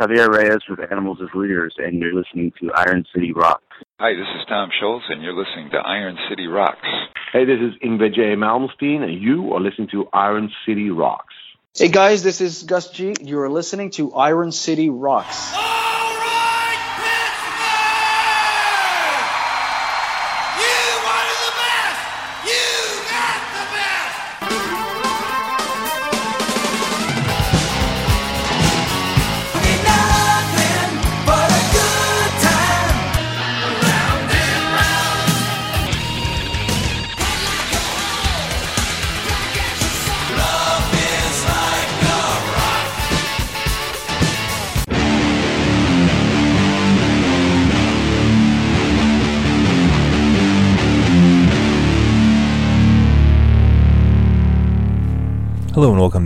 Javier Reyes with Animals as Leaders, and you're listening to Iron City Rocks. Hi, this is Tom Scholz, and you're listening to Iron City Rocks. Hey, this is Yngwie J. Malmsteen, and you are listening to Iron City Rocks. Hey guys, this is Gus G. You are listening to Iron City Rocks.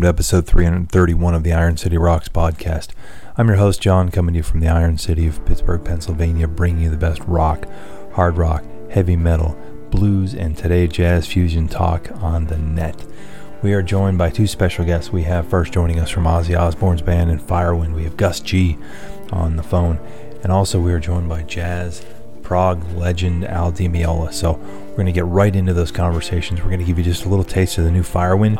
To episode 331 of the Iron City Rocks podcast. I'm your host, John, coming to you from the Iron City of Pittsburgh, Pennsylvania, bringing you the best rock, hard rock, heavy metal, blues, and today jazz fusion talk on the net. We are joined by two special guests. We have first joining us from Ozzy Osbourne's band and Firewind, we have Gus G on the phone, and also we are joined by jazz prog legend Al Di Meola. So we're going to get right into those conversations. We're going to give you just a little taste of the new Firewind.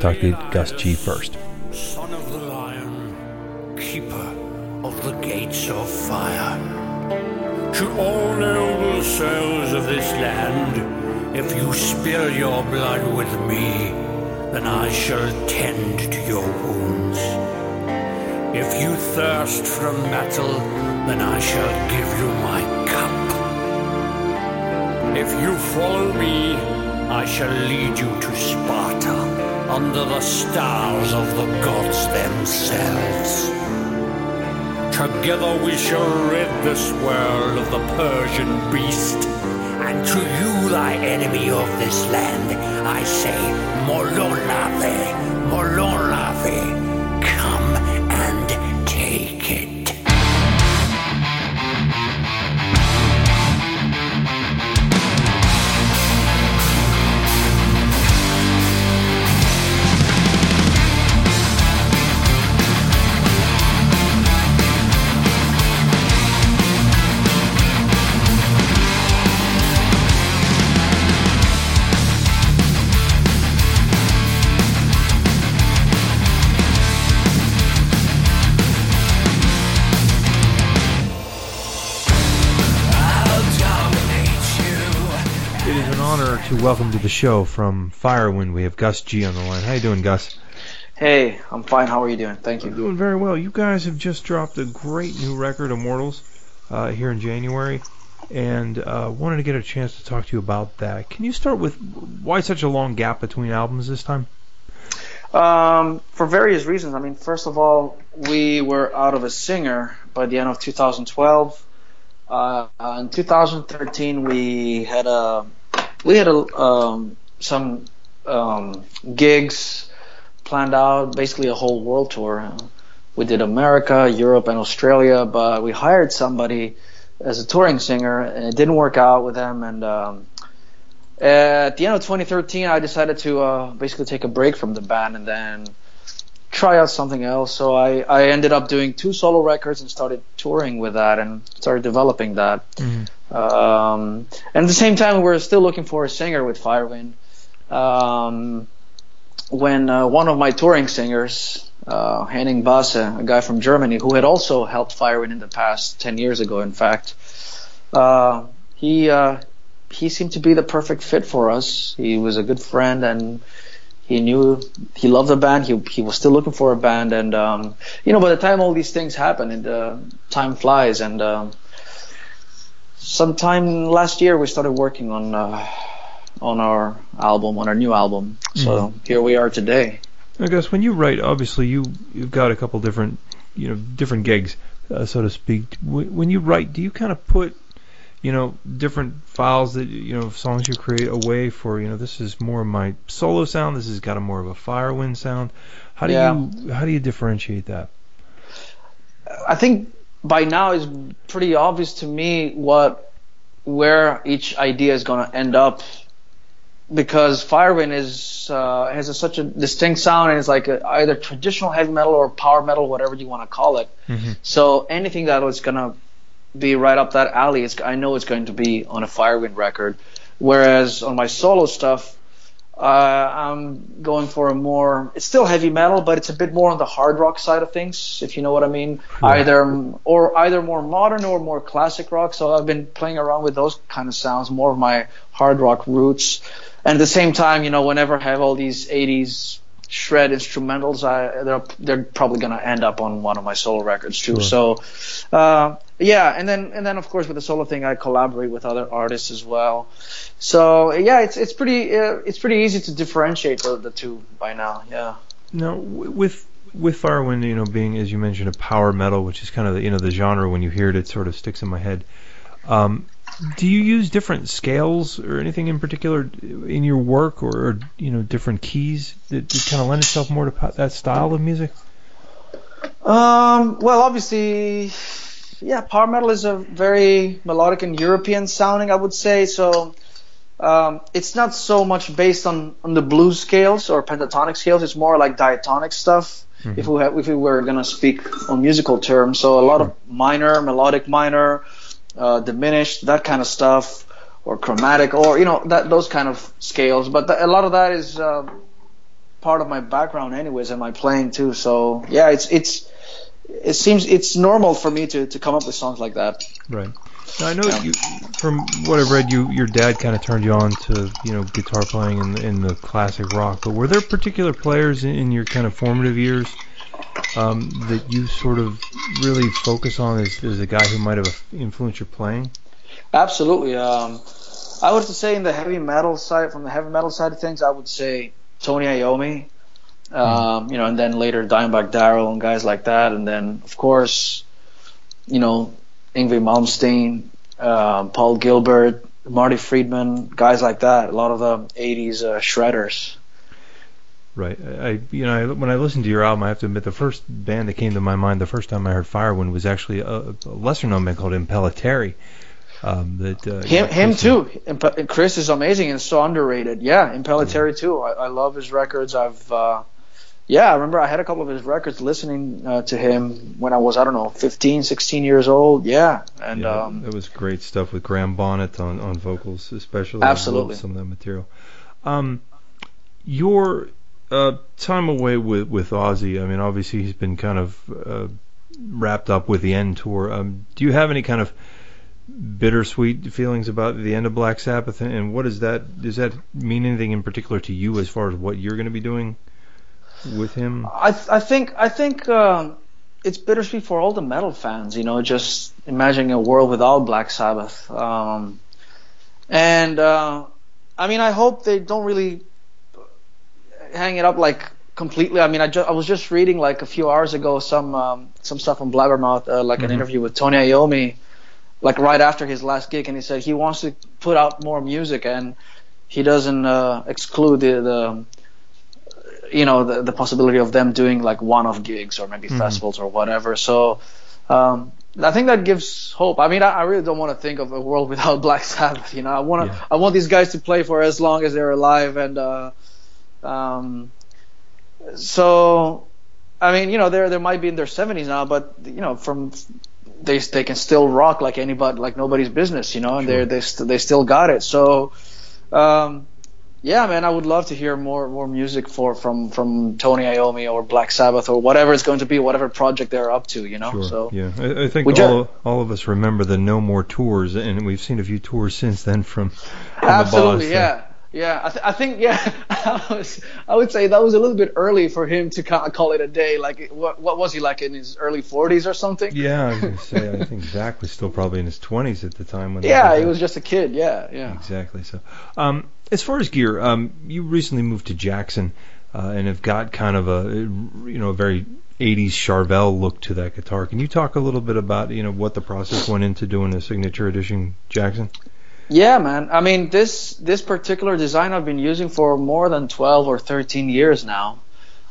Talk to Gus G first. Son of the lion, keeper of the gates of fire. To all noble souls of this land, if you spill your blood with me, then I shall tend to your wounds. If you thirst from battle, then I shall give you my. If you follow me, I shall lead you to Sparta under the stars of the gods themselves. Together we shall rid this world of the Persian beast. And to you, thy enemy of this land, I say, Molonave, Molonave, welcome to the show from Firewind. We have Gus G on the line. How you doing, Gus? Hey, I'm fine. How are you doing? Thank I'm you. doing very well. You guys have just dropped a great new record, Immortals, uh, here in January, and uh, wanted to get a chance to talk to you about that. Can you start with why such a long gap between albums this time? Um, for various reasons. I mean, first of all, we were out of a singer by the end of 2012. Uh, in 2013, we had a we had a um, some um, gigs planned out, basically a whole world tour. We did America, Europe, and Australia, but we hired somebody as a touring singer, and it didn't work out with them. And um, at the end of 2013, I decided to uh, basically take a break from the band and then try out something else. So I, I ended up doing two solo records and started touring with that and started developing that. Um, and at the same time, we're still looking for a singer with Firewind. Um, when uh, one of my touring singers, uh, Henning Basse, a guy from Germany who had also helped Firewind in the past 10 years ago, in fact, uh, he uh, he seemed to be the perfect fit for us. He was a good friend and he knew he loved the band. He he was still looking for a band, and um, you know, by the time all these things happen, and uh, time flies, and um, sometime last year we started working on uh, on our album, on our new album. So here we are today. I guess when you write, obviously you you've got a couple different you know different gigs, uh, so to speak. When when you write, do you kind of put you know different files that you know songs you create away for you know this is more of my solo sound, this has got a more of a Firewind sound. How do Yeah. you how do you differentiate that? I think by now it's pretty obvious to me what where each idea is going to end up because Firewind is uh, has a, such a distinct sound and it's like a, either traditional heavy metal or power metal, whatever you want to call it. Mm-hmm. So anything that was gonna be right up that alley, it's, I know it's going to be on a Firewind record. Whereas on my solo stuff, uh, I'm going for a more. It's still heavy metal, but it's a bit more on the hard rock side of things, if you know what I mean. Either or either more modern or more classic rock. So I've been playing around with those kind of sounds, more of my hard rock roots. And at the same time, you know, whenever I have all these 80s shred instrumentals, I, they're they're probably gonna end up on one of my solo records too. So, uh, yeah, and then and then of course with the solo thing, I collaborate with other artists as well. So yeah, it's it's pretty uh, it's pretty easy to differentiate the, the two by now. Yeah. Now, with with Firewind, you know, being as you mentioned a power metal, which is kind of the, you know the genre when you hear it, it sort of sticks in my head. Um, do you use different scales or anything in particular in your work, or, or you know different keys that, that kind of lend itself more to that style of music? Um, well, obviously, yeah, power metal is a very melodic and European sounding, I would say. So um, it's not so much based on, on the blues scales or pentatonic scales. It's more like diatonic stuff. If we have, if we were gonna speak on musical terms, so a lot of minor, melodic minor, uh, diminished, that kind of stuff, or chromatic, or you know that those kind of scales. But th- a lot of that is uh, part of my background, anyways, and my playing too. So yeah, it's it's it seems it's normal for me to to come up with songs like that. Right. Now I know you, from what I've read, you your dad kind of turned you on to you know guitar playing in in the classic rock. But were there particular players in, in your kind of formative years um, that you sort of really focus on as, as a guy who might have influenced your playing? Absolutely. Um, I would say in the heavy metal side, from the heavy metal side of things, I would say Tony Iommi, um, you know, and then later Dimebag Darrell and guys like that, and then of course, you know, Yngwie Malmsteen, um, Paul Gilbert, Marty Friedman, guys like that. A lot of the '80s uh, shredders. Right. I you know I, when I listened to your album, I have to admit the first band that came to my mind the first time I heard Firewind was actually a, a lesser known band called Impellitteri. Um, that uh, Him, him too. Chris is amazing and so underrated. Yeah, Impellitteri too. I, I love his records. I've, uh, yeah, I remember I had a couple of his records listening uh, to him when I was I don't know 15, 16 years old. Yeah, and yeah, um, that was great stuff with Graham Bonnet on, on vocals, especially. Absolutely. some of that material. Um, your uh, time away with with Ozzy. I mean, obviously he's been kind of uh, wrapped up with the end tour. Um, do you have any kind of bittersweet feelings about the end of Black Sabbath, and, and what does that does that mean anything in particular to you as far as what you're going to be doing with him? I th- I think I think um, it's bittersweet for all the metal fans. You know, just imagining a world without Black Sabbath. Um, and uh, I mean, I hope they don't really hang it up like completely. I mean, I, ju- I was just reading like a few hours ago some um, some stuff on Blabbermouth, uh, like an interview with Tony Iommi, like right after his last gig, and he said he wants to put out more music and he doesn't uh, exclude the, the you know the, the possibility of them doing like one-off gigs or maybe festivals or whatever. So um, I think that gives hope. I mean, I, I really don't want to think of a world without Black Sabbath. You know, I want to Yeah. I want these guys to play for as long as they're alive and. Uh, um, so, I mean, you know, they're they might be in their 70s now, but you know, from they they can still rock like anybody, like nobody's business, you know, and Sure. they're they st- they still got it. So, um, yeah, man, I would love to hear more more music for from from Tony Iommi or Black Sabbath or whatever it's going to be, whatever project they're up to, you know. Sure. So yeah, I, I think Would you- all all of us remember the No More tours, and we've seen a few tours since then from. from the Absolutely, boss, yeah. Yeah, I, th- I think yeah, I, was, I would say that was a little bit early for him to kind of call it a day. Like, what what was he like in his early 40s or something? Yeah, I was gonna say I think Zakk was still probably in his twenties at the time when. Yeah, he was just a kid. Yeah, yeah. Exactly. So, um, as far as gear, um, you recently moved to Jackson, uh, and have got kind of a you know a very 80s Charvel look to that guitar. Can you talk a little bit about you know what the process went into doing a signature edition Jackson? Yeah, man. I mean, this this particular design I've been using for more than 12 or 13 years now.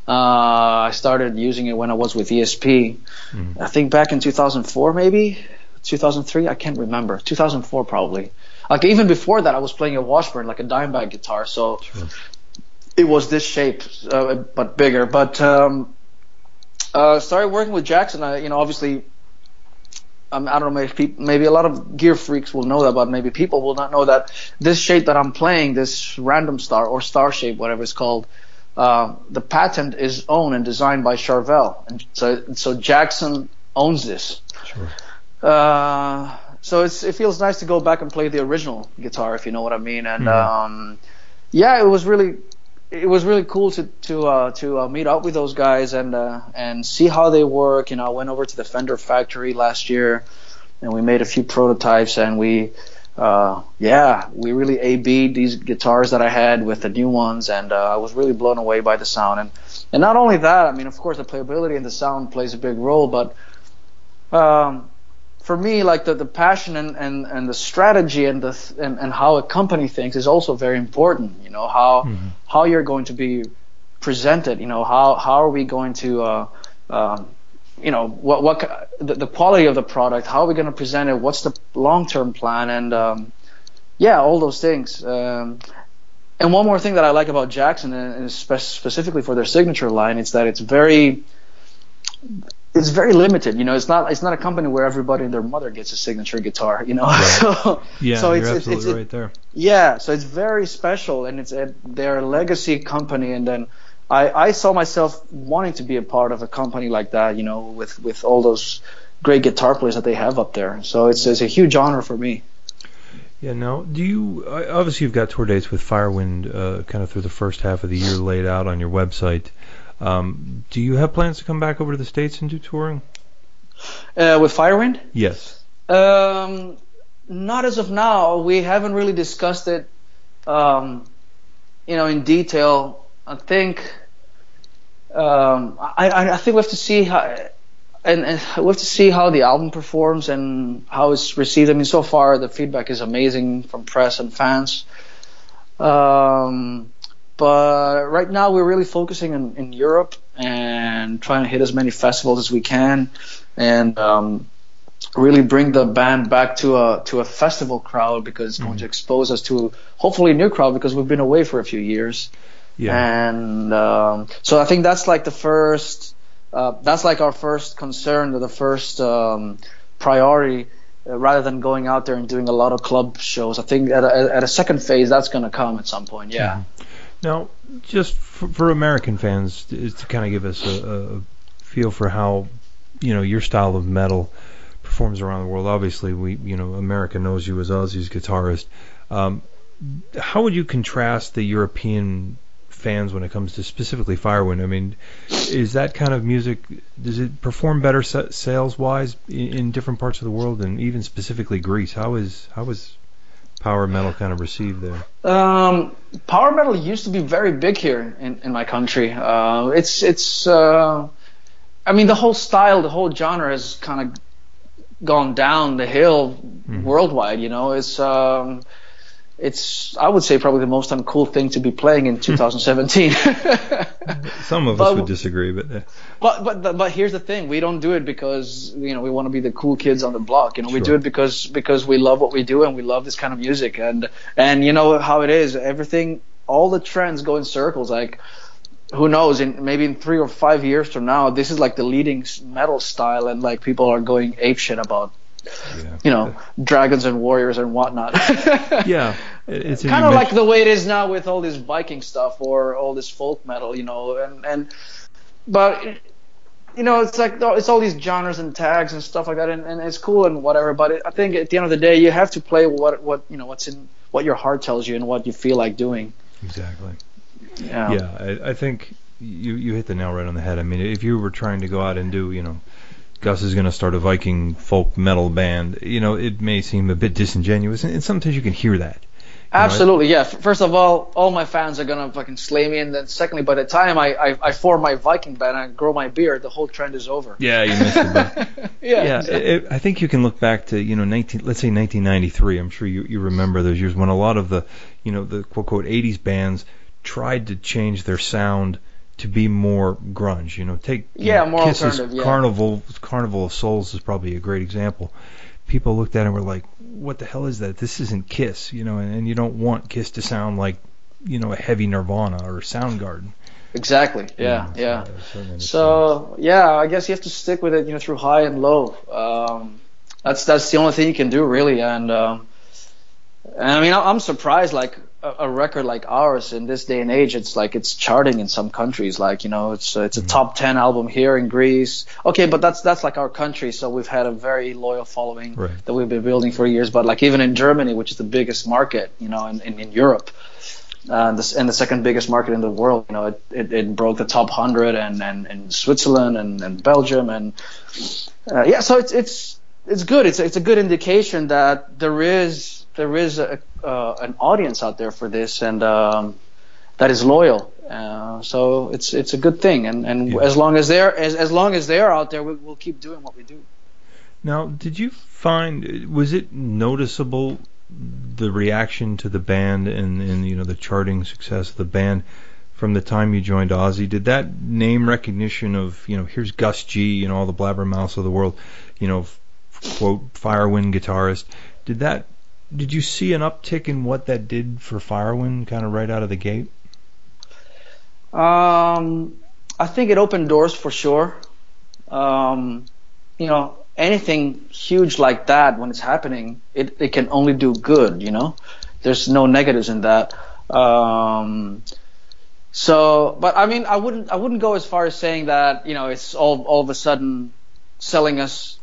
Uh, I started using it when I was with ESP. Mhm. I think back in 2004, maybe 2003. I can't remember. 2004 probably. Like even before that, I was playing a Washburn, like a Dimebag guitar. So it was this shape, uh, but bigger. But um, uh, started working with Jackson. I, you know, obviously, um, I don't know, maybe peop maybe a lot of gear freaks will know that, but maybe people will not know that this shape that I'm playing, this random star or star shape, whatever it's called, uh, the patent is owned and designed by Charvel, and so so Jackson owns this. Sure. Uh, so it's it feels nice to go back and play the original guitar, if you know what I mean. And um, yeah, it was really it was really cool to to uh, to uh, meet up with those guys and uh, and see how they work. You know, I went over to the Fender factory last year, and we made a few prototypes, and we. Uh, yeah, we really A/B'd these guitars that I had with the new ones, and uh, I was really blown away by the sound. And and not only that, I mean, of course, the playability and the sound plays a big role, but um, for me, like the, the passion and, and, and the strategy and the th- and, and how a company thinks is also very important. You know how Mhm. how you're going to be presented. You know how how are we going to uh, um, you know what what the, the quality of the product. How are we going to present it? What's the long term plan? And um, yeah, all those things. Um, and one more thing that I like about Jackson, and spe- specifically for their signature line, is that it's very it's very limited. You know, it's not it's not a company where everybody and their mother gets a signature guitar. You know, so Yeah, so it's, it's, absolutely it's, right there. yeah, so it's very special, and it's a, they're a legacy company, and then I, I saw myself wanting to be a part of a company like that, you know, with with all those great guitar players that they have up there. So it's it's a huge honor for me. Yeah. Now, do you obviously you've got tour dates with Firewind uh, kind of through the first half of the year laid out on your website. Um, do you have plans to come back over to the states and do touring? Uh, with Firewind, Yes. um, not as of now. We haven't really discussed it, um, you know, in detail. I think um, I, I think we have to see how. And, and we have to see how the album performs and how it's received. I mean, so far the feedback is amazing from press and fans. Um, but right now we're really focusing in, in Europe and trying to hit as many festivals as we can, and um, really bring the band back to a to a festival crowd because it's going to expose us to hopefully a new crowd because we've been away for a few years. Yeah. And um, so I think that's like the first, uh, that's like our first concern, or the first um, priority, uh, rather than going out there and doing a lot of club shows. I think at a, at a second phase, that's going to come at some point. Yeah. Now, just for, for American fans, is to kind of give us a, a feel for how you know your style of metal performs around the world. Obviously, we you know America knows you as Ozzy's guitarist. Um, how would you contrast the European fans when it comes to specifically Firewind? I mean, is that kind of music does it perform better sales wise in, in different parts of the world, and even specifically Greece? How is how is power metal kind of received there? Um, power metal used to be very big here in, in my country. Uh, it's it's. Uh, I mean, the whole style, the whole genre has kind of gone down the hill worldwide. You know, it's um, it's I would say probably the most uncool thing to be playing in 2017. Some of But- us would disagree, but uh, But but but here's the thing: we don't do it because you know we want to be the cool kids on the block. You know, we do it because because we love what we do and we love this kind of music. And and you know how it is. Everything, all the trends go in circles. Like who knows? In maybe in three or five years from now, this is like the leading metal style, and like people are going apeshit about yeah. you know dragons and warriors and whatnot. yeah, it's kind of like the way it is now with all this Viking stuff or all this folk metal, you know, and and but you know it's like it's all these genres and tags and stuff like that, and, and it's cool and whatever. But it, I think at the end of the day, you have to play what what you know what's in what your heart tells you and what you feel like doing. exactly. Yeah. Yeah, I, I think you you hit the nail right on the head. I mean, if you were trying to go out and do, you know, Gus is going to start a Viking folk metal band, you know, it may seem a bit disingenuous, and, sometimes you can hear that. Absolutely, yeah. First of all, all my fans are gonna fucking slay me, and then secondly, by the time I, I, I form my Viking band and grow my beard, the whole trend is over. Yeah, you missed it. But yeah, yeah, exactly. it, I think you can look back to you know 19, let's say 1993. I'm sure you you remember those years when a lot of the you know the quote quote 80s bands tried to change their sound to be more grunge. You know, take you Yeah, know, more alternative, yeah. Carnival Carnival of Souls is probably a great example. people looked at it and were like, "What the hell is that? This isn't Kiss," you know, and, and you don't want Kiss to sound like, you know, a heavy Nirvana or Soundgarden. Exactly. Yeah. You know, Yeah. so, so then it's, So yeah, I guess you have to stick with it, you know, through high and low. Um, that's that's the only thing you can do, really. And um, and I mean, I- I'm surprised, like a, record like ours in this day and age, it's like it's charting in some countries. Like you know, it's it's a top ten album here in Greece. Okay, but that's that's like our country, so we've had a very loyal following Right. that we've been building for years. But like even in Germany, which is the biggest market, you know, in in, in Europe. Uh, and, the, and the second biggest market in the world, you know, it, it, it broke the top 100 and, and, and Switzerland and, and Belgium and uh, yeah, so it's it's it's good. It's it's a good indication that there is there is a, uh, an audience out there for this and um, that is loyal. Uh, so it's it's a good thing, and and Yeah. as long as they're as as long as they're out there, we, we'll keep doing what we do. Now, did you find was it noticeable the reaction to the band and, and you know the charting success of the band from the time you joined Ozzy? Did that name recognition of you know here's Gus G, you know all the blabbermouths of the world, you know quote Firewind guitarist, did that did you see an uptick in what that did for Firewind kind of right out of the gate? Um, I think it opened doors for sure. Um, you know, anything huge like that when it's happening, it, it can only do good. You know, there's no negatives in that. Um, so, but I mean, I wouldn't I wouldn't go as far as saying that you know it's all all of a sudden selling us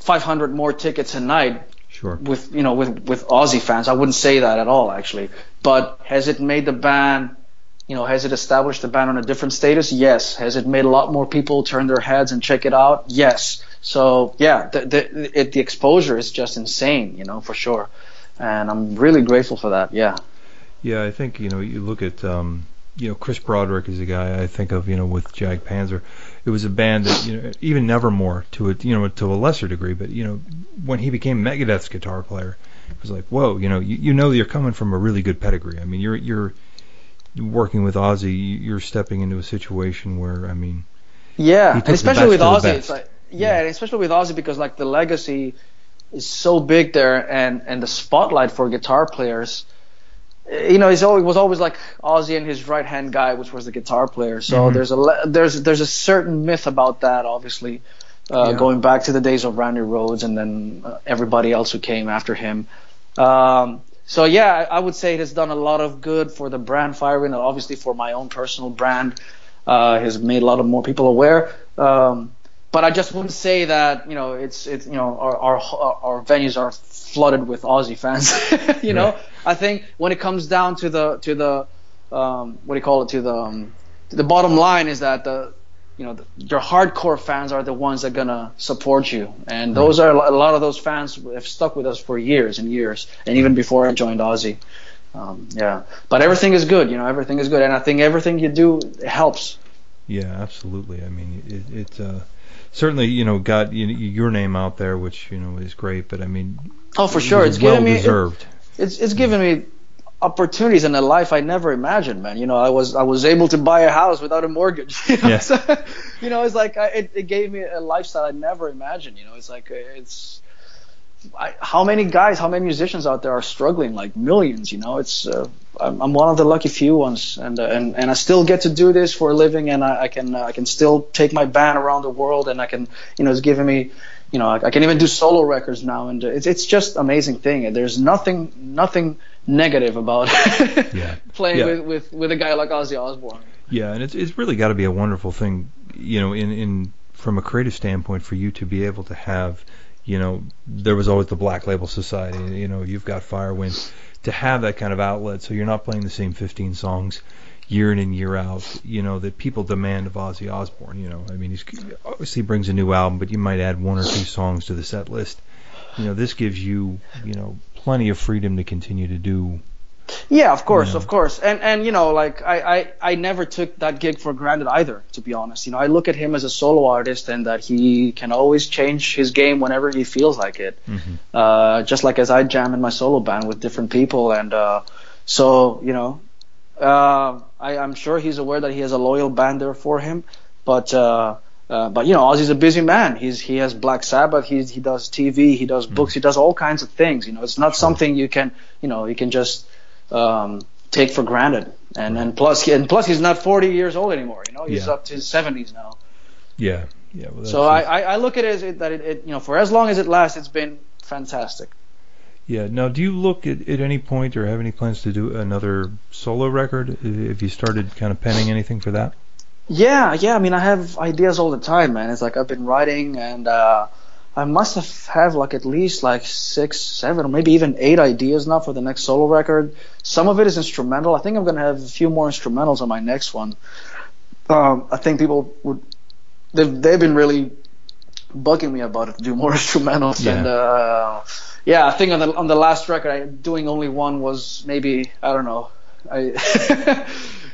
500 more tickets a night Sure. with you know with with Ozzy fans. I wouldn't say that at all actually. But has it made the band you know, has it established the band on a different status? Yes. Has it made a lot more people turn their heads and check it out? Yes. So yeah, the the, it, the exposure is just insane, you know, for sure. And I'm really grateful for that. Yeah. Yeah, I think you know you look at um, you know Chris Broderick is a guy I think of you know with Jag Panzer. It was a band that you know even Nevermore to a you know to a lesser degree, but you know when he became Megadeth's guitar player, it was like whoa, you know you, you know you're coming from a really good pedigree. I mean you're you're working with Ozzy, you're stepping into a situation where I mean Yeah, and especially with best of the Ozzy, it's like yeah, and especially with Ozzy because like the legacy is so big there, and and the spotlight for guitar players, you know, he's always was always like Ozzy and his right hand guy, which was the guitar player. So Mhm. there's a there's there's a certain myth about that, obviously, uh, Yeah. going back to the days of Randy Rhoads and then uh, everybody else who came after him. Um, so yeah, I I would say it has done a lot of good for the brand Firewind, and obviously for my own personal brand. Uh, has made a lot of more people aware. Um, but I just wouldn't say that you know it's it's you know our our, our venues are flooded with Ozzy fans. you know, I think when it comes down to the to the um, what do you call it to the um, to the bottom line is that the you know the, your hardcore fans are the ones that are gonna support you, and those are a lot of those fans have stuck with us for years and years, and even before I joined Ozzy. Um, yeah, but everything is good, you know, everything is good, and I think everything you do helps. Yeah, absolutely. I mean, it, it uh, certainly you know got you, your name out there, which you know is great. But I mean, Oh, for sure, it's given well me deserved. it's it's given me opportunities in a life I never imagined, man. You know, I was I was able to buy a house without a mortgage. You know, Yeah. So, you know it's like I, it, it gave me a lifestyle I never imagined. You know, it's like it's I, how many guys, how many musicians out there are struggling? Like millions. You know, it's uh, I'm, I'm one of the lucky few ones, and uh, and and I still get to do this for a living, and I, I can uh, I can still take my band around the world, and I can you know it's giving me you know, I, I can even do solo records now, and uh, it's it's just amazing thing. There's nothing nothing negative about Yeah. playing Yeah. with, with with a guy like Ozzy Osbourne. Yeah, and it's it's really got to be a wonderful thing, you know, in in from a creative standpoint for you to be able to have, you know, there was always the Black Label Society, you know, you've got Firewind, to have that kind of outlet, so you're not playing the same 15 songs year in and year out, you know, that people demand of Ozzy Osbourne. You know, I mean, he's obviously brings a new album, but you might add one or two songs to the set list. You know, this gives you, you know, plenty of freedom to continue to do. Yeah, of course, Yeah. of course, and and you know, like I, I I never took that gig for granted either. To be honest, you know, I look at him as a solo artist and that he can always change his game whenever he feels like it. Uh, just like as I jam in my solo band with different people, and uh, so you know, uh, I, I'm sure he's aware that he has a loyal band there for him, but uh, Uh, but you know, Ozzy's a busy man. He's he has Black Sabbath. He's, he does TV. He does books. He does all kinds of things. You know, it's not something you can you know you can just um, take for granted. And and plus he, and plus he's not 40 years old anymore. You know, he's Yeah. up to his 70s now. Yeah, yeah. Well, So I, I, I look at it as it, that it, it you know for as long as it lasts, it's been fantastic. Yeah. Now, do you look at, at any point or have any plans to do another solo record? If you started kind of penning anything for that? Yeah, yeah. I mean, I have ideas all the time, man. It's like I've been writing, and uh, I must have have like at least like six, seven, or maybe even eight ideas now for the next solo record. Some of it is instrumental. I think I'm gonna have a few more instrumentals on my next one. Um, I think people would they've they've been really bugging me about it to do more instrumentals, Yeah. and uh, yeah, I think on the on the last record, I, doing only one was maybe I don't know. I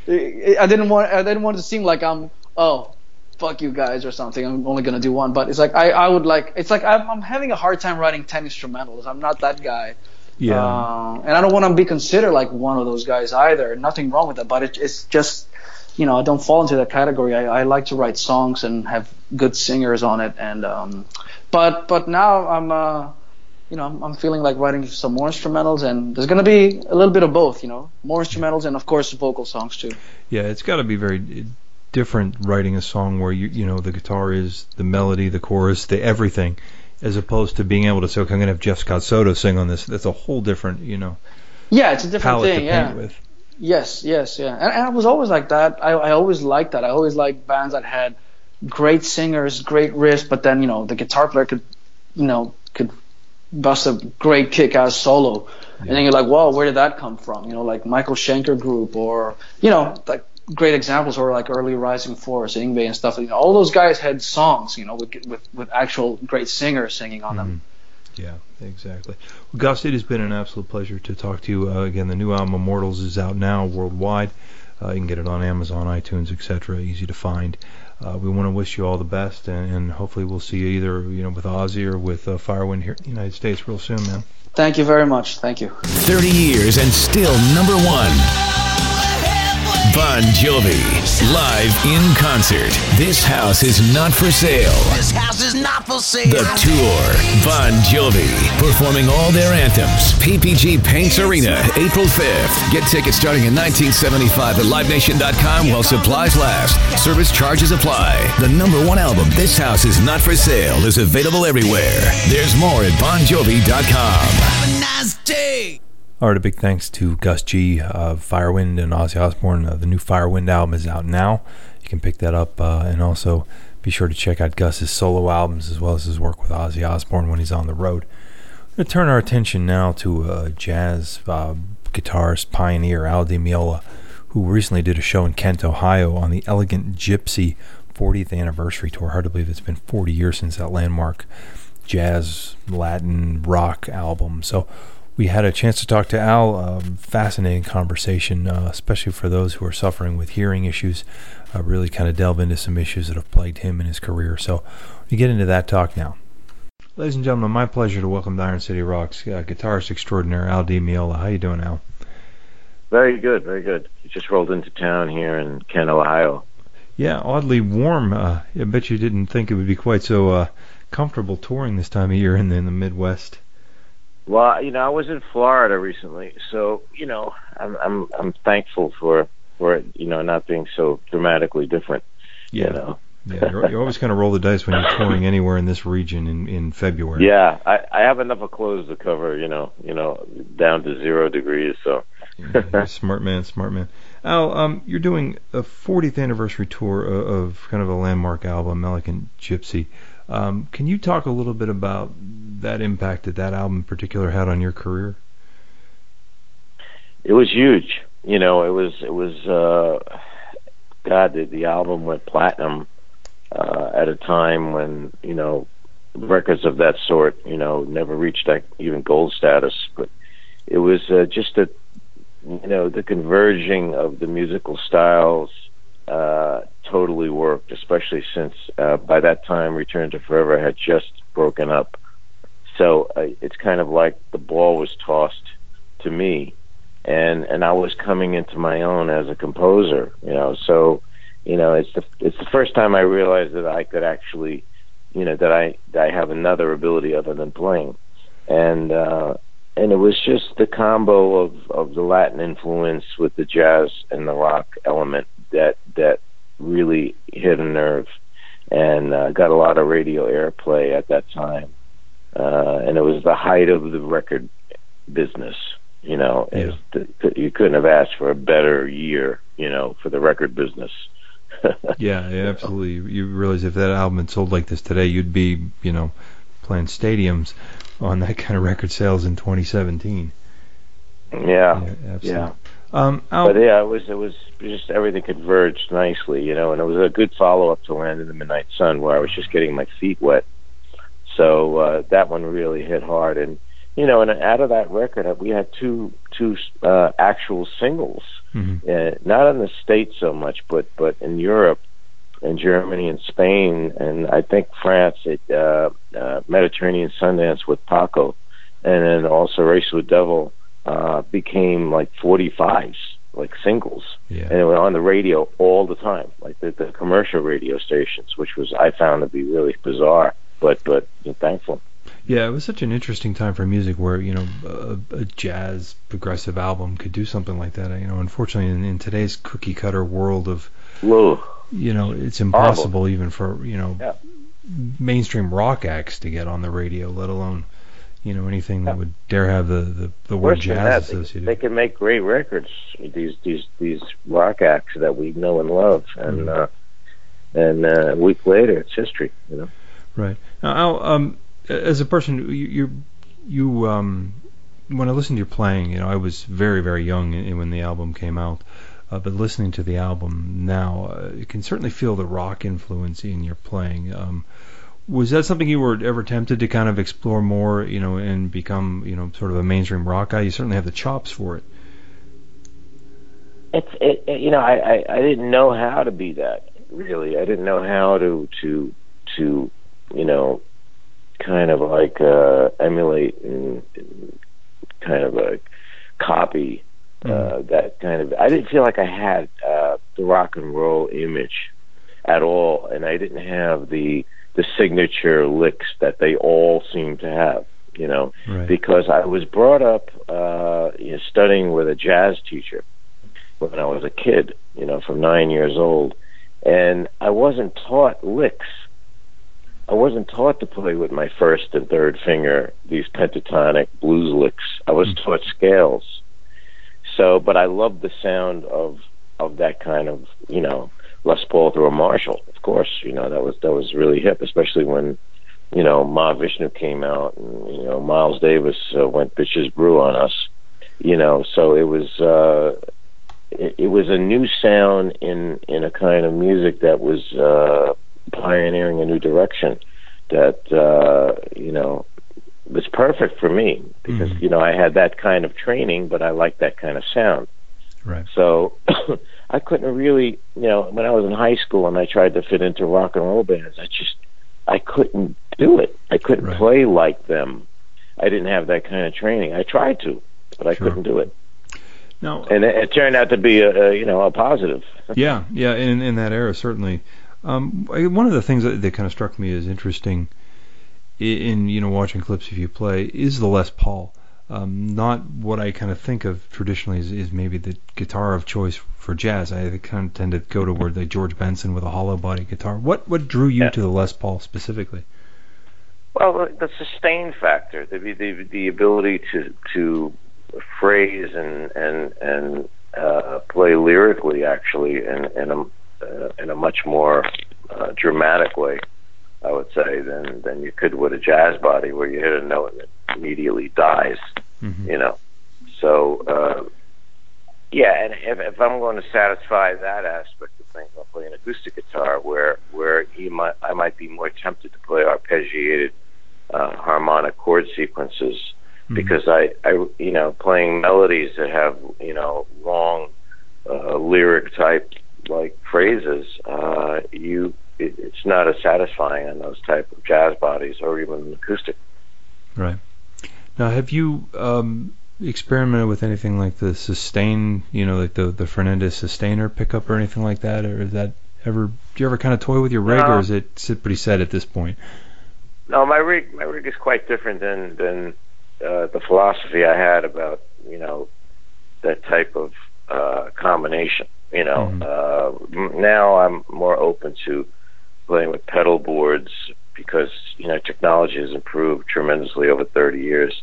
I didn't want I didn't want it to seem like I'm oh fuck you guys or something. I'm only gonna do one, but it's like I, I would like it's like I'm, I'm having a hard time writing ten instrumentals. I'm not that guy. Yeah. Uh, and I don't want to be considered like one of those guys either. Nothing wrong with that, but it, it's just, you know, I don't fall into that category. I, I like to write songs and have good singers on it. And um, but but now I'm, uh, you know, I'm, I'm feeling like writing some more instrumentals, and there's gonna be a little bit of both. You know, more instrumentals and of course vocal songs too. Yeah, it's got to be very different writing a song where you you know the guitar is the melody, the chorus, the everything, as opposed to being able to say, okay, I'm gonna have Jeff Scott Soto sing on this. That's a whole different you know Yeah, it's a different thing. to yeah. with. Yes, yes, yeah. And, and I was always like that. I, I always liked that. I always liked bands that had great singers, great riffs, but then you know the guitar player could, you know, could bust a great kick-ass solo, and then you're like, whoa, where did that come from? You know, like Michael Schenker Group, or you know, like great examples are like early Rising Force, Yngwie, and stuff. You know, all those guys had songs, you know, with with, with actual great singers singing on them. Yeah, exactly. Well, Gus, it has been an absolute pleasure to talk to you. Uh, again, the new album Immortals is out now worldwide. Uh, you can get it on Amazon, iTunes, etc. Easy to find. Uh, we want to wish you all the best, and, and hopefully we'll see you either you know with Ozzy or with uh, Firewind here in the United States real soon, man. Thank you very much. Thank you. 30 years and still number one. Bon Jovi, live in concert. This house is not for sale. This house is not for sale. The tour, Bon Jovi, performing all their anthems. PPG Paints Arena, April 5th. Get tickets starting in 1975 at LiveNation.com while supplies last. Service charges apply. The number one album, This House is Not for Sale, is available everywhere. There's more at BonJovi.com. Have a nice day. All right, a big thanks to Gus G of Firewind and Ozzy Osbourne. Uh, the new Firewind album is out now. You can pick that up, uh, and also be sure to check out Gus's solo albums as well as his work with Ozzy Osbourne when he's on the road. We're going to turn our attention now to uh, jazz uh, guitarist pioneer Al Di Meola, who recently did a show in Kent, Ohio on the Elegant Gypsy 40th anniversary tour. Hard to believe it's been 40 years since that landmark jazz, Latin, rock album. So we had a chance to talk to Al. Um, fascinating conversation, uh, especially for those who are suffering with hearing issues. Uh, really kind of delve into some issues that have plagued him in his career. So we get into that talk now. Ladies and gentlemen, my pleasure to welcome to Iron City Rocks uh, guitarist extraordinaire Al Di Meola. How you doing, Al? Very good, very good. You just rolled into town here in Kent, Ohio. Yeah, oddly warm. Uh, I bet you didn't think it would be quite so uh, comfortable touring this time of year in the, in the Midwest. Well, you know, I was in Florida recently, so you know, I'm I'm I'm thankful for for it, you know, not being so dramatically different. Yeah, You know. yeah. You're, you always kind of roll the dice when you're touring anywhere in this region in in February. Yeah, I I have enough of clothes to cover, you know, you know, down to zero degrees. So Yeah, you're smart man, smart man. Al, um, you're doing a 40th anniversary tour of, of kind of a landmark album, Elegant Gypsy. Um, can you talk a little bit about that impact that that album in particular had on your career? it was huge. You know, it was it was uh God, the, the album went platinum uh at a time when, you know, records of that sort, you know, never reached that even gold status, but it was uh, just a you know, the converging of the musical styles uh totally worked, especially since uh by that time Return to Forever had just broken up. So uh, it's kind of like the ball was tossed to me and and I was coming into my own as a composer, you know. So you know, it's the it's the first time I realized that I could actually, you know, that I that I have another ability other than playing, and uh, and it was just the combo of of the Latin influence with the jazz and the rock element that that really hit a nerve, and uh, got a lot of radio airplay at that time, uh, and it was the height of the record business. You know, Yeah. It- th- you couldn't have asked for a better year, you know, for the record business. Yeah, yeah, absolutely. You realize if that album had sold like this today, you'd be, you know, playing stadiums on that kind of record sales in 2017. yeah, absolutely. yeah. Um, But yeah, it was it was just everything converged nicely, you know, and it was a good follow up to Land of the Midnight Sun, where I was just getting my feet wet. So uh, that one really hit hard, and you know, and out of that record, we had two two uh, actual singles, mhm. uh, not in the states so much, but but in Europe, and Germany and Spain, and I think France, it uh, uh, Mediterranean Sundance with Paco, and then also Race with Devil uh, became like 45s, like singles, yeah. and it was on the radio all the time, like the, the commercial radio stations, which was I found to be really bizarre, but but thankful. Yeah, it was such an interesting time for music where, you know, a, a jazz progressive album could do something like that. You know, unfortunately, in, in today's cookie cutter world of, Whoa. you know, it's impossible even for, you know, Yeah. mainstream rock acts to get on the radio, let alone, you know, anything that would dare have the, the, the word jazz that, they, associated. they can make great records. These these these rock acts that we know and love, and Mhm. uh, and uh, a week later, it's history. You know. Right. Now, Al, um, as a person, you, you, you, um, when I listened to your playing, you know, I was very, very young when the album came out. Uh, but listening to the album now, uh, you can certainly feel the rock influence in your playing. Um, was that something you were ever tempted to kind of explore more, you know, and become, you know, sort of a mainstream rock guy? You certainly have the chops for it. It's it, it- you know I, I I didn't know how to be that really. I didn't know how to to to you know kind of like uh, emulate and, and kind of a copy uh, that kind of. I didn't feel like I had uh, the rock and roll image at all, and I didn't have the the signature licks that they all seem to have. You know, Right. because I was brought up uh, you know, studying with a jazz teacher when I was a kid, you know, from nine years old, and I wasn't taught licks. I wasn't taught to play with my first and third finger these pentatonic blues licks. I was taught scales. So, but I loved the sound of of that kind of, you know, Les Paul through a Marshall. Of course, you know that was that was really hip, especially when you know, Mahavishnu came out, and you know, Miles Davis uh, went bitches brew on us. You know, so it was uh, it, it was a new sound in in a kind of music that was uh, pioneering a new direction that uh, you know was perfect for me because Mhm. you know I had that kind of training, but I liked that kind of sound. Right. So I couldn't really, you know, when I was in high school and I tried to fit into rock and roll bands, I just I couldn't do it. I couldn't Right. play like them. I didn't have that kind of training. I tried to, but I Sure. couldn't do it. No. And it, it turned out to be a, a you know a positive. yeah, yeah, in in that era certainly. Um, one of the things that, that kind of struck me as interesting in you know watching clips of you play is the Les Paul. Um, not what I kind of think of traditionally is, is maybe the guitar of choice for jazz. I kind of tend to go toward the George Benson with a hollow body guitar. What what drew you Yeah. to the Les Paul specifically? Well, the sustain factor, the the, the ability to to phrase and and and uh, play lyrically, actually, in in a uh, in a much more uh, dramatic way, I would say, than than you could with a jazz body, where you hit a note and it immediately dies. Mhm. You know, so. Uh, yeah, and if, if I'm going to satisfy that aspect of things, I'll play an acoustic guitar where where he might I might be more tempted to play arpeggiated uh, harmonic chord sequences Mhm. because I, I you know playing melodies that have you know long uh, lyric type like phrases uh, you it, it's not as satisfying on those type of jazz bodies or even an acoustic Right. Now, have you um, experimented with anything like the sustain, you know, like the the Fernandes sustainer pickup or anything like that, or is that Ever do you ever kind of toy with your rig, No. or is it sit pretty set at this point? No, my rig my rig is quite different than than uh, the philosophy I had about you know that type of uh, combination. You know, uh, m- now I'm more open to playing with pedal boards because you know technology has improved tremendously over 30 years,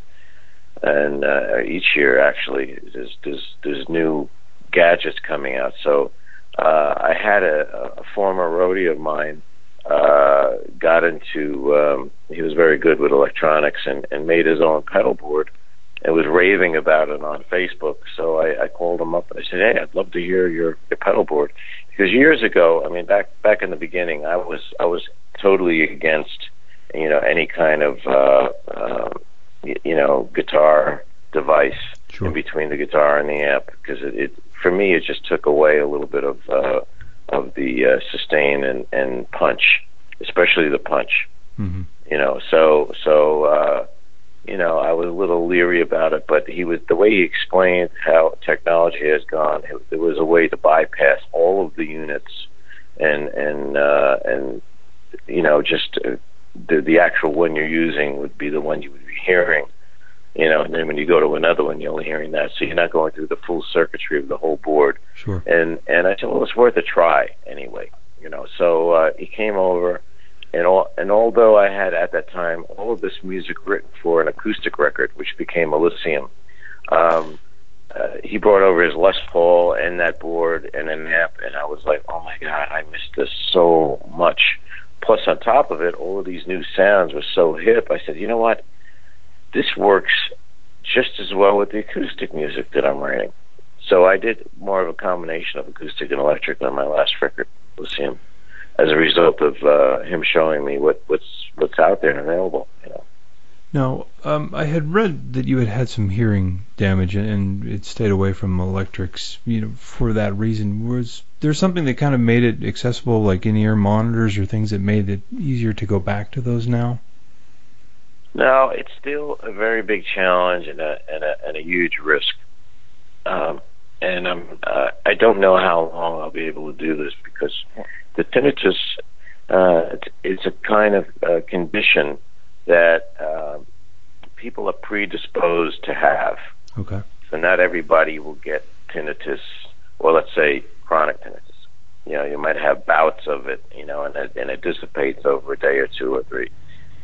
and uh, each year actually there's there's there's new gadgets coming out. So uh, I had a, a former roadie of mine uh, got into um, he was very good with electronics and, and made his own pedal board and was raving about it on Facebook. So I, I called him up and I said, Hey, I'd love to hear your, your pedal board because years ago, I mean back back in the beginning, I was I was totally against you know any kind of uh, uh, you know guitar device Sure. in between the guitar and the amp because it, it for me it just took away a little bit of uh, of the uh, sustain and, and punch, especially the punch. hmm You know, so so uh, you know I was a little leery about it, but he was the way he explained how technology has gone. It, there was a way to bypass all of the units and and uh, and you know just uh, the the actual one you're using would be the one you would be hearing. You know, and then when you go to another one, you're only hearing that, so you're not going through the full circuitry of the whole board Sure. and and I said, well, it's worth a try anyway, you know. So uh, he came over, and all and although I had at that time all of this music written for an acoustic record, which became Elysium, um, uh, he brought over his Les Paul and that board and an amp, and I was like, oh my god, I missed this so much. Plus, on top of it, all of these new sounds were so hip. I said, you know what? This works just as well with the acoustic music that I'm writing. So I did more of a combination of acoustic and electric on my last record, Elysium, as a result of uh, him showing me what, what's what's out there and available. You know. Now, um, I had read that you had had some hearing damage and, and it stayed away from electrics, you know, for that reason. Was there something that kind of made it accessible, like in-ear monitors or things that made it easier to go back to those now? No, it's still a very big challenge and a and a, and a huge risk. Um, and I'm uh, I don't know how long I'll be able to do this because the tinnitus uh, it's, it's a kind of uh, condition that uh, people are predisposed to have. Okay. So not everybody will get tinnitus, or let's say chronic tinnitus. You know, you might have bouts of it, you know, and it, and it dissipates over a day or two or three.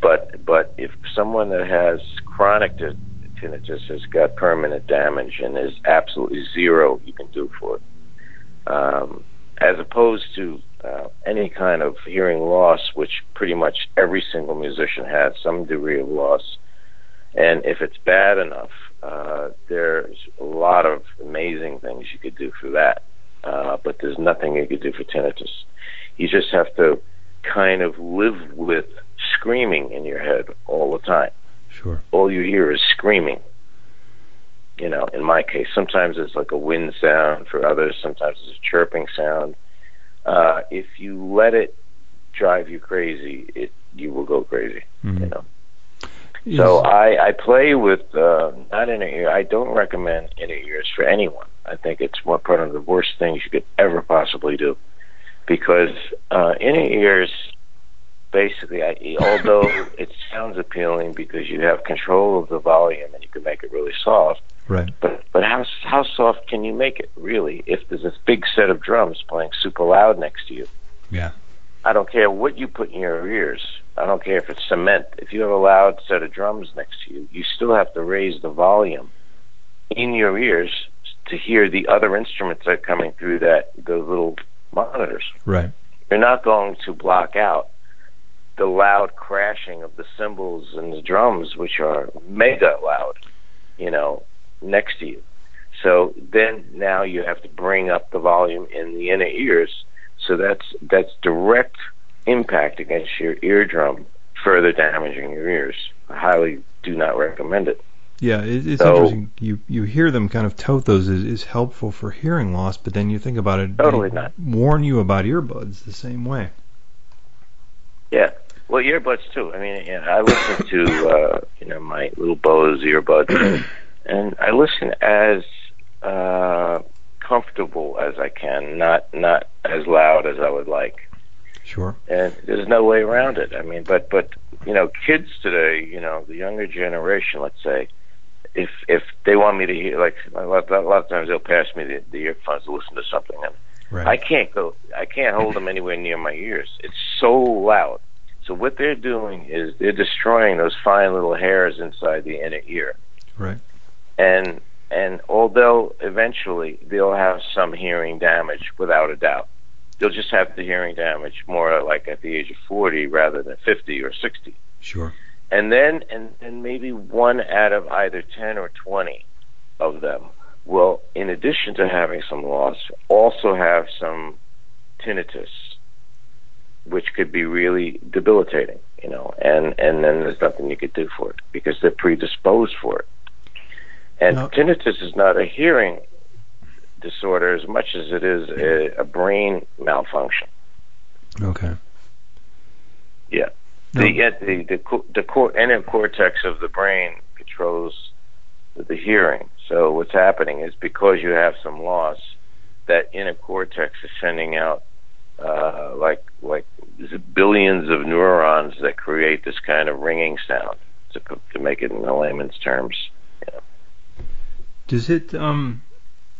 But but if someone that has chronic ti- tinnitus has got permanent damage and there's absolutely zero you can do for it, um, as opposed to uh, any kind of hearing loss, which pretty much every single musician has some degree of loss. And if it's bad enough, uh, there's a lot of amazing things you could do for that. Uh, but there's nothing you could do for tinnitus. You just have to kind of live with screaming in your head all the time. Sure. All you hear is screaming. You know, in my case, sometimes it's like a wind sound. For others, sometimes it's a chirping sound. Uh, if you let it drive you crazy, it you will go crazy. Mhm. You know. So I, I play with uh, not inner ear. I don't recommend inner ears for anyone. I think it's one one of the worst things you could ever possibly do, because uh, inner ears, basically, I, although it sounds appealing because you have control of the volume and you can make it really soft, right. but but how how soft can you make it really if there's this big set of drums playing super loud next to you? Yeah. I don't care what you put in your ears. I don't care if it's cement. If you have a loud set of drums next to you, you still have to raise the volume in your ears to hear the other instruments that are coming through that those little monitors. Right. You're not going to block out the loud crashing of the cymbals and the drums, which are mega loud, you know, next to you. So then now you have to bring up the volume in the inner ears. So that's that's direct impact against your eardrum, further damaging your ears. I highly do not recommend it. Yeah, it, it's So- interesting. You you hear them kind of tout those is, is helpful for hearing loss, but then you think about it. Totally not. Warn you about earbuds the same way. Yeah. Well, earbuds too. I mean, yeah, I listen to uh, you know my little Bose earbuds, and I listen as uh, comfortable as I can, not not as loud as I would like. Sure. And there's no way around it. I mean, but but you know, kids today, you know, the younger generation, let's say, if if they want me to hear, like a lot, a lot of times they'll pass me the, the earphones to listen to something, and Right. I can't go, I can't hold them anywhere near my ears. It's so loud. So what they're doing is they're destroying those fine little hairs inside the inner ear Right. And and although eventually they'll have some hearing damage without a doubt. They'll just have the hearing damage more like at the age of 40 rather than 50 or 60 Sure. and then and, then maybe one out of either 10 or 20 of them will in addition to having some loss also have some tinnitus which could be really debilitating you know and and then there's nothing you could do for it because they're predisposed for it and No. tinnitus is not a hearing disorder as much as it is a, a brain malfunction Okay. yeah No. the yeah, the the the inner cortex of the brain controls the, the hearing. So what's happening is because you have some loss, that inner cortex is sending out uh, like like billions of neurons that create this kind of ringing sound. To to make it in the layman's terms, Does it um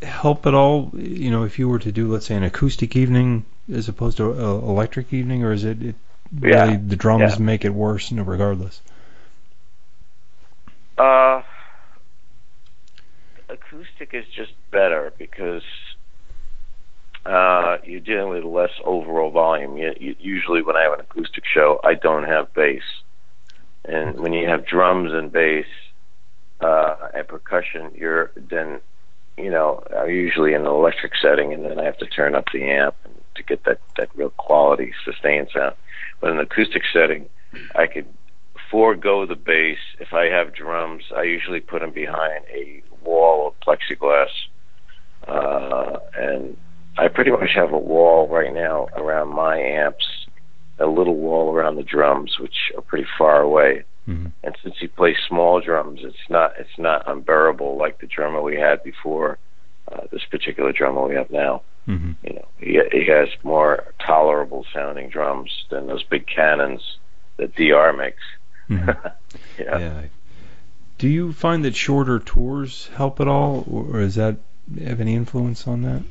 help at all? You know, if you were to do, let's say, an acoustic evening as opposed to an electric evening, or is it, it Yeah. really the drums Yeah. make it worse, no, regardless? Uh, acoustic is just better because uh, you're dealing with less overall volume. You, you, usually, when I have an acoustic show, I don't have bass, and when you have drums and bass uh, and percussion, you're then you know I'm usually in an electric setting, and then I have to turn up the amp to get that that real quality sustained sound. But in an acoustic setting, I could forego the bass. If I have drums, I usually put them behind a wall of plexiglass, uh, and I pretty much have a wall right now around my amps, a little wall around the drums, which are pretty far away. Mhm. And since he plays small drums, it's not it's not unbearable like the drummer we had before. Uh, this particular drummer we have now, hmm you know, he he has more tolerable sounding drums than those big cannons that DR makes. hmm yeah. Yeah. Do you find that shorter tours help at all, or does that have any influence on that?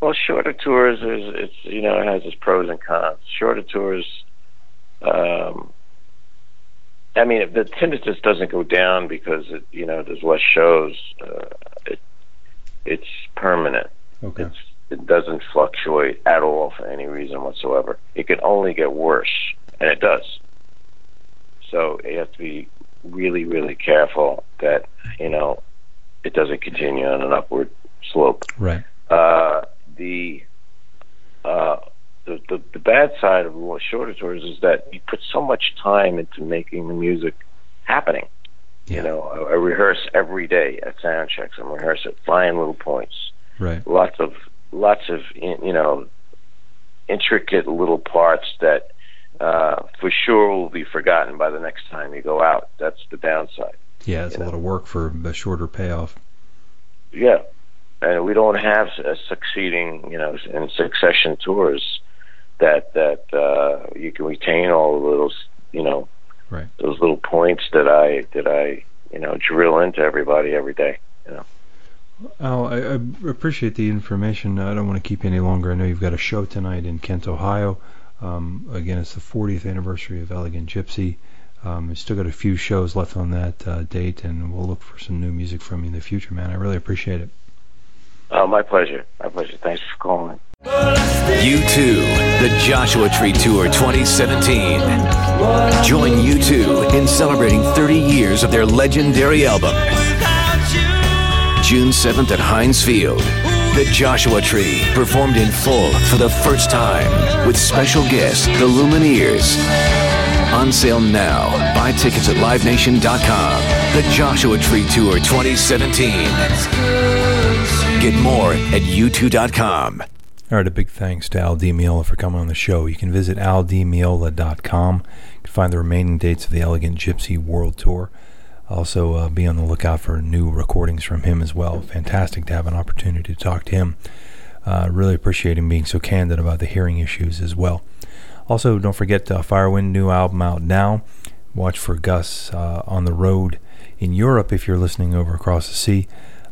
Well, shorter tours is it's you know it has its pros and cons. Shorter tours, um, I mean, if the tinnitus doesn't go down because it you know there's less shows. Uh, it it's permanent. Okay. It's it doesn't fluctuate at all for any reason whatsoever. It can only get worse, and it does. So you have to be really, really careful that you know it doesn't continue on an upward slope. Right. Uh, the, uh, the the the bad side of shorter tours is that you put so much time into making the music happening. Yeah. You know, I, I rehearse every day at sound checks. I'm rehearse at fine little points. Right. Lots of lots of you know intricate little parts that uh, for sure will be forgotten by the next time you go out. That's the downside. Yeah, it's a know. lot of work for a shorter payoff. Yeah, and we don't have succeeding, you know, in succession tours that that uh, you can retain all of those, you know, Right. those little points that I that I you know drill into everybody every day. You know. Al, I, I appreciate the information. I don't want to keep you any longer. I know you've got a show tonight in Kent, Ohio. Um, again, it's the 40th anniversary of Elegant Gypsy. Um, we've still got a few shows left on that uh, date, and we'll look for some new music from you in the future, man. I really appreciate it. Oh, my pleasure. My pleasure. Thanks for calling. U2, the Joshua Tree Tour 2017. Join U2 in celebrating 30 years of their legendary album. June 7th at Heinz Field. The Joshua Tree, performed in full for the first time with special guest, the Lumineers. On sale now. Buy tickets at livenation.com. The Joshua Tree Tour 2017. Get more at u2.com. All right, a big thanks to Al Di Meola for coming on the show. You can visit aldimeola.com. You can find the remaining dates of the Elegant Gypsy World Tour. Also, uh, be on the lookout for new recordings from him as well. Fantastic to have an opportunity to talk to him. Uh, really appreciate him being so candid about the hearing issues as well. Also, don't forget uh, Firewind new album out now. Watch for Gus uh, on the road in Europe if you're listening over across the sea.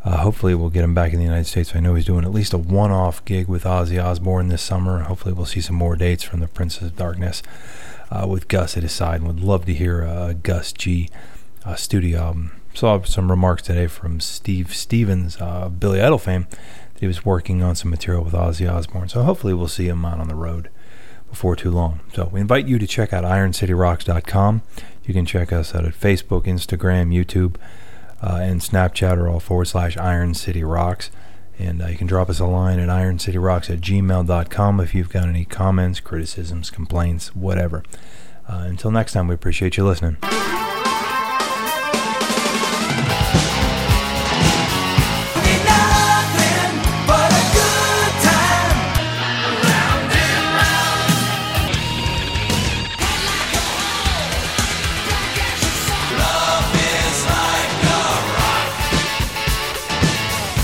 Uh, hopefully, we'll get him back in the United States. I know he's doing at least a one off gig with Ozzy Osbourne this summer. Hopefully, we'll see some more dates from the Princes of Darkness uh, with Gus at his side. And Would love to hear uh, Gus G uh, studio album. Saw some remarks today from Steve Stevens, uh, Billy Idol fame, that he was working on some material with Ozzy Osbourne. So hopefully, we'll see him out on the road before too long. So we invite you to check out IronCityRocks.com. You can check us out at Facebook, Instagram, YouTube uh, and Snapchat are all forward slash Iron City Rocks. And uh, you can drop us a line at ironcityrocks at gmail.com if you've got any comments, criticisms, complaints, whatever. Uh, until next time, we appreciate you listening.